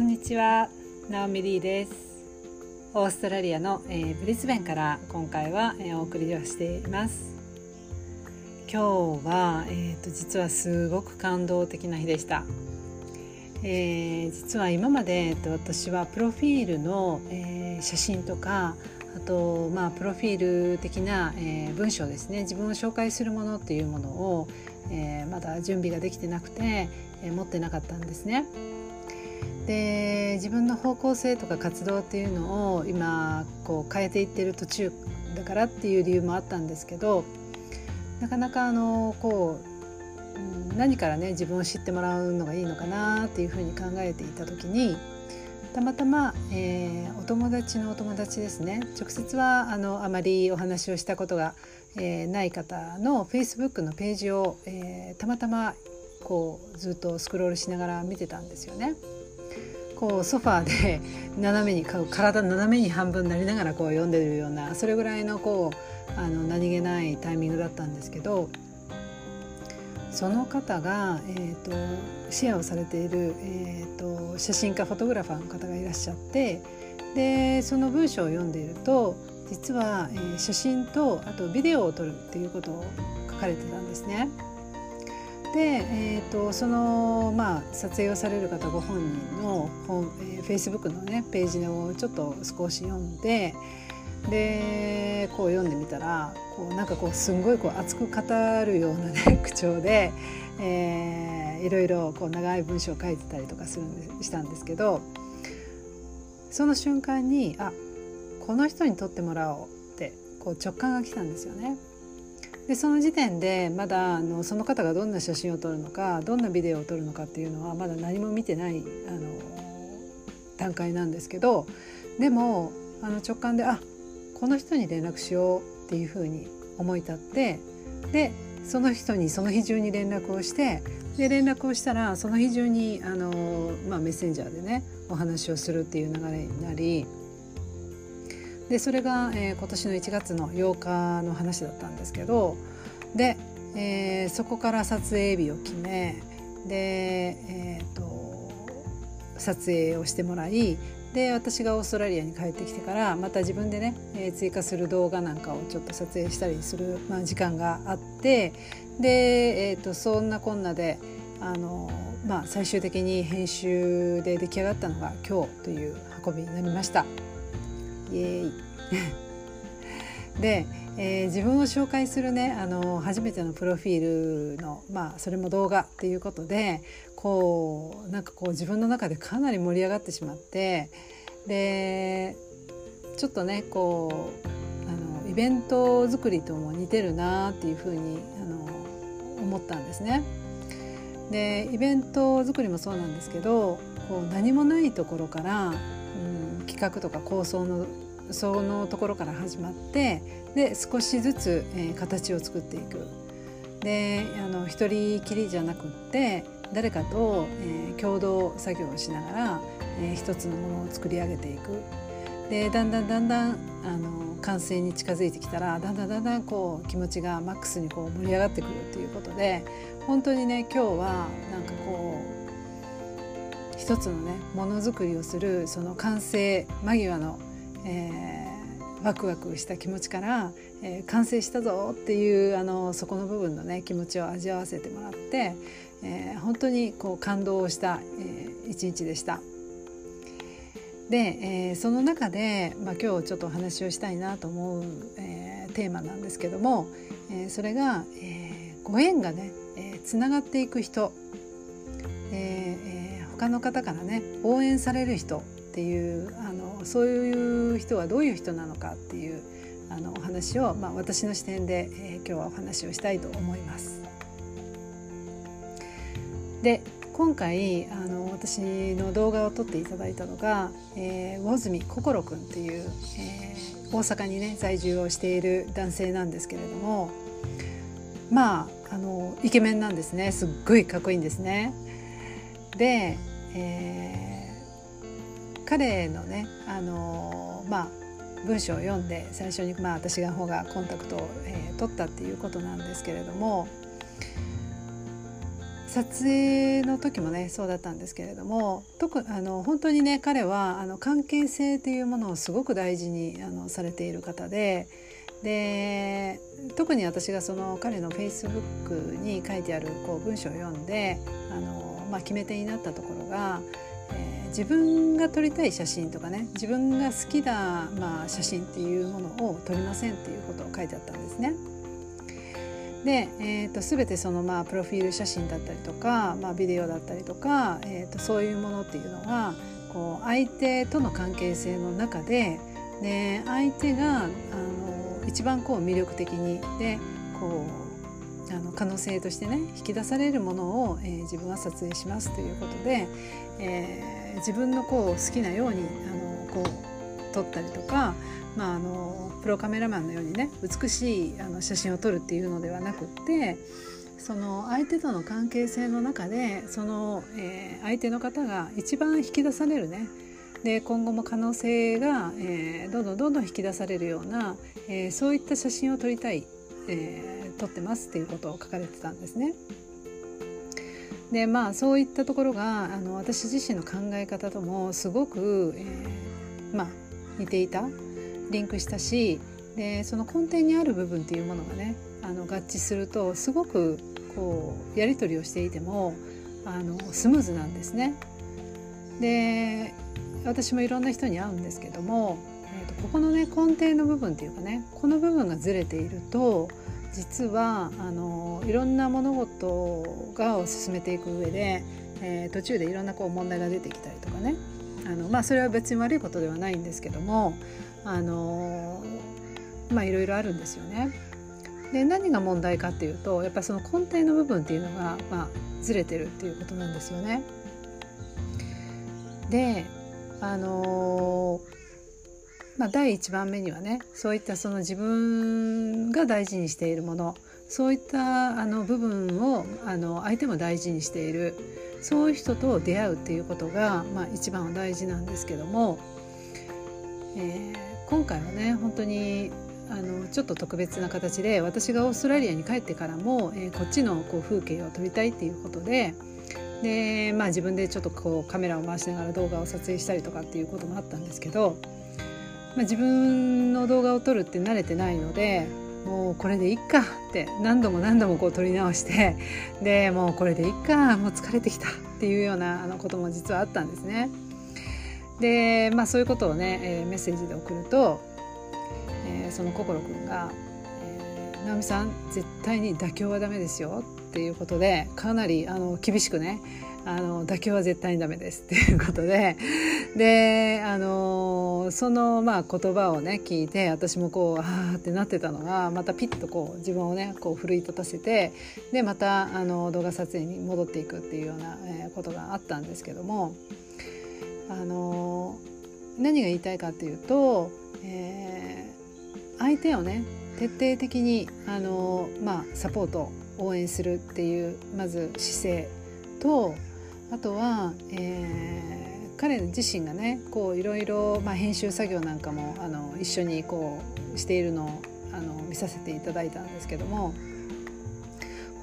んにちは、ナオミリーです。オーストラリアの、えー、ブリスベンから今回は、えー、お送りをしています。今日は、えーと、実はすごく感動的な日でした、えー、実は今まで、えーと、私はプロフィールの、えー、写真とかあとまあプロフィール的な、えー、文章ですね。自分を紹介するものっていうものを、えー、まだ準備ができてなくて、えー、持ってなかったんですね。で自分の方向性とか活動っていうのを今こう変えていってる途中だからっていう理由もあったんですけどなかなかあのこう何からね自分を知ってもらうのがいいのかなっていうふうに考えていた時にたまたま、えー、お友達のお友達ですね直接はあのあまりお話をしたことが、えー、ない方の Facebook のページを、えー、たまたまこうずっとスクロールしながら見てたんですよね。こうソファーで斜めに体斜めに半分なりながらこう読んでるようなそれぐらいのこうあの何気ないタイミングだったんですけどその方が、えーと、シェアをされている、えーと、写真家フォトグラファーの方がいらっしゃってでその文章を読んでいると実は、えー、写真とあとビデオを撮るっていうことを書かれてたんですね。で、えーと、その、まあ、撮影をされる方ご本人の本、えー、Facebook のねページをちょっと少し読んででこう読んでみたらこうなんかこうすんごいこう熱く語るようなね 口調で、えー、いろいろこう長い文章を書いてたりとかするんでしたんですけどその瞬間にあこの人に撮ってもらおうってこう直感が来たんですよね。でその時点でまだあのその方がどんな写真を撮るのかどんなビデオを撮るのかっていうのはまだ何も見てないあの段階なんですけどでもあの直感であこの人に連絡しようっていうふうに思い立ってでその人にその日中に連絡をしてで連絡をしたらその日中にあの、まあ、メッセンジャーでねお話をするっていう流れになりでそれが、えー、今年の1月の8日の話だったんですけどで、えー、そこから撮影日を決めで、えーと、撮影をしてもらいで私がオーストラリアに帰ってきてからまた自分でね、えー、追加する動画なんかをちょっと撮影したりする、まあ、時間があってで、えーと、そんなこんなであの、まあ、最終的に編集で出来上がったのが今日という運びになりました。イエーイ で、えー、自分を紹介するねあの初めてのプロフィールのまあそれも動画っていうことでこうなんかこう自分の中でかなり盛り上がってしまってでちょっとねこうあのイベント作りとも似てるなっていうふうにあの思ったんですね。でイベント作りもそうなんですけどこう何もないところから、企画とか構想のそのところから始まってで少しずつ、えー、形を作っていく。であの一人きりじゃなくって誰かと、えー、共同作業をしながら、えー、一つのものを作り上げていく。でだんだんだんだんあの完成に近づいてきたらだんだんだんだんこう気持ちがマックスにこう盛り上がってくるっていうことで本当にね今日はなんかこう一つのねものづくりをするその完成間際の、えー、ワクワクした気持ちから、えー、完成したぞっていうあのそこの部分のね気持ちを味わわせてもらって、えー、本当にこう感動した、えー、一日でした。で、えー、その中で、まあ、今日ちょっとお話をしたいなと思う、えー、テーマなんですけども、えー、それが、えー、ご縁がね、えー、つながっていく人、えー他の方からね応援される人っていうあのそういう人はどういう人なのかっていうあのお話を、まあ、私の視点で、えー、今日はお話をしたいと思います。で今回あの私の動画を撮っていただいたのが、えー、魚住心くんっていう、えー、大阪にね在住をしている男性なんですけれどもまああのイケメンなんですねすっごいかっこいいんですね。でえー、彼のね、あのー、まあ、文章を読んで最初に、まあ、私が方がコンタクトを、えー、取ったっていうことなんですけれども撮影の時もねそうだったんですけれども特あの本当にね彼はあの関係性というものをすごく大事にあのされている方でで特に私がその彼のフェイスブックに書いてあるこう文章を読んであの、まあ、決め手になったところが、えー、自分が撮りたい写真とかね自分が好きな、まあ、写真っていうものを撮りませんっていうことを書いてあったんですね。で、えーと、全てそのまあプロフィール写真だったりとか、まあ、ビデオだったりとか、えーと、そういうものっていうのはこう相手との関係性の中でで相手があの一番こう魅力的にでこうあの可能性としてね引き出されるものを、えー、自分は撮影しますということで、えー、自分のこう好きなようにあのこう撮ったりとか、まあ、あのプロカメラマンのようにね美しいあの写真を撮るっていうのではなくってその相手との関係性の中でその、えー、相手の方が一番引き出されるねで今後も可能性が、えー、どんどんどんどん引き出されるような、えー、そういった写真を撮りたい、えー、撮ってますっていうことを書かれてたんですね。でまあそういったところがあの私自身の考え方ともすごく、えー、まあ似ていたリンクしたしでその根底にある部分っていうものがねあの合致するとすごくこうやり取りをしていてもあのスムーズなんですね。で私もいろんな人に会うんですけども、と、ここのね根底の部分っていうかねこの部分がずれていると実はあのいろんな物事がを進めていく上で、えー、途中でいろんなこう問題が出てきたりとかねあの、まあ、それは別に悪いことではないんですけどもあのまあいろいろあるんですよね。で何が問題かっていうとやっぱりその根底の部分っていうのが、まあ、ずれてるっていうことなんですよね。であのまあ、第1番目にはねそういったその自分が大事にしているものそういったあの部分をあの相手も大事にしているそういう人と出会うっていうことが、まあ、一番大事なんですけども、えー、今回はね本当にあのちょっと特別な形で私がオーストラリアに帰ってからも、えー、こっちのこう風景を撮りたいっていうことで。でまあ自分でちょっとこうカメラを回しながら動画を撮影したりとかっていうこともあったんですけど、まあ、自分の動画を撮るって慣れてないのでもうこれでいっかって何度も何度もこう撮り直して でもうこれでいっかもう疲れてきたっていうようなあのことも実はあったんですね。でまあそういうことをね、えー、メッセージで送ると、えー、その心くんが「直美さん絶対に妥協はダメですよ」っていうことでかなりあの厳しくねあの妥協は絶対にダメですっていうことで。であのそのまあ言葉をね聞いて私もこうああってなってたのがまたピッとこう自分をねこう奮い立たせてでまたあの動画撮影に戻っていくっていうような、ことがあったんですけどもあの何が言いたいかっていうと、えー、相手をね徹底的にあの、まあ、サポート応援するっていうまず姿勢とあとは、えー、彼自身がねこういろいろ、まあ、編集作業なんかもあの一緒にこうしているのをあの見させていただいたんですけども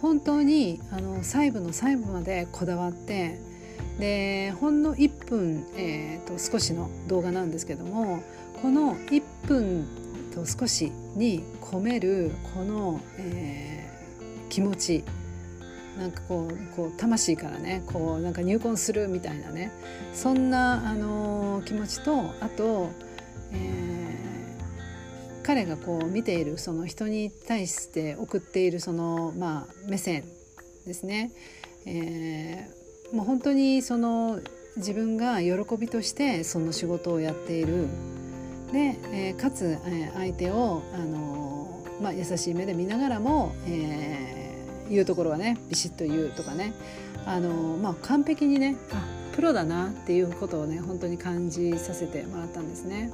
本当にあの細部の細部までこだわってでほんの1分、えーと、少しの動画なんですけどもこの1分と少しに込めるこの、えー、気持ちなんかこうこう魂からねこうなんか入魂するみたいなねそんな、あのー、気持ちとあと、えー、彼がこう見ているその人に対して送っているその、まあ、目線ですね、えー、もう本当にその自分が喜びとしてその仕事をやっている。で、えー、かつ、えー、相手を、あのー、まあ、優しい目で見ながらも、えー言うところはねビシッと言うとかねあの、まあ、完璧にねあプロだなっていうことをね本当に感じさせてもらったんですね。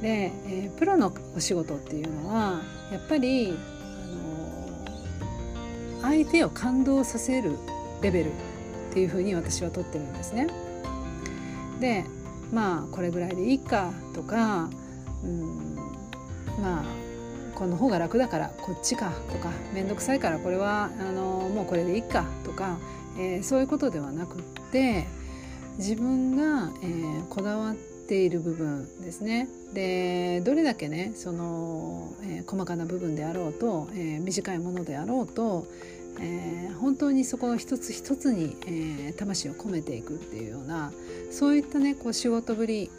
で、えー、プロのお仕事っていうのはやっぱり、あの相手を感動させるレベルっていうふうに私はとってるんですね。でまあこれぐらいでいいかとか、うん、まあこの方が楽だからこっちかとか面倒くさいからこれはあのもうこれでいいかとか、えー、そういうことではなくって自分が、えー、こだわっている部分ですね。でどれだけねその、えー、細かな部分であろうと、え、短いものであろうと、え、本当にそこ一つ一つに、え、魂を込めていくっていうようなそういったねこう仕事ぶり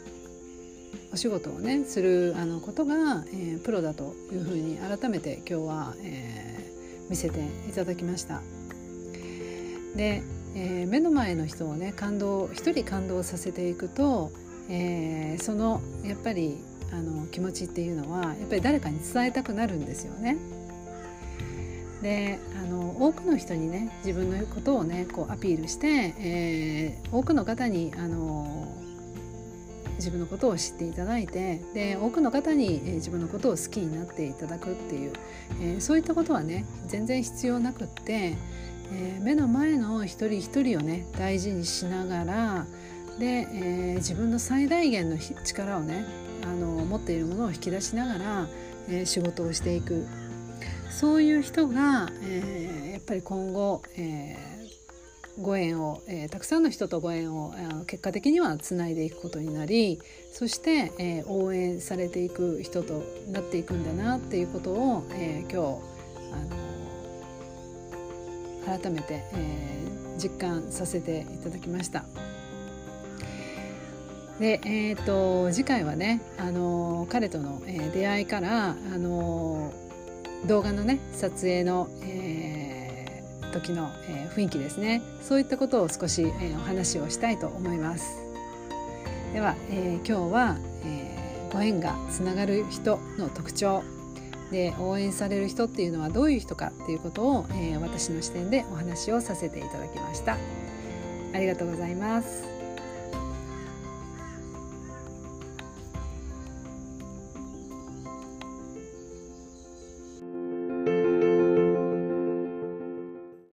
お仕事をねするあのことが、えー、プロだというふうに改めて今日は、えー、見せていただきました。で、えー、目の前の人をね感動一人感動させていくと、えー、そのやっぱりあの気持ちっていうのはやっぱり誰かに伝えたくなるんですよね。であの多くの人にね自分のことをねこうアピールして、えー、多くの方にあの自分のことを知っていただいてで多くの方に、えー、自分のことを好きになっていただくっていう、えー、そういったことはね全然必要なくって、えー、目の前の一人一人をね大事にしながらで、え自分の最大限の力をねあの持っているものを引き出しながら、え仕事をしていく。そういう人が、えやっぱり今後、えご縁を、えー、たくさんの人とご縁を、えー、結果的にはつないでいくことになりそして、えー、応援されていく人となっていくんだなっていうことを、え今日、あの改めて、え実感させていただきました。で、えーと、次回はね、あの彼との、え出会いから、あの動画のね撮影の、えー時の、え雰囲気ですね。そういったことを少し、えお話をしたいと思います。では、え今日は、えご縁がつながる人の特徴。で応援される人っていうのはどういう人かっていうことを、え私の視点でお話をさせていただきました。ありがとうございます。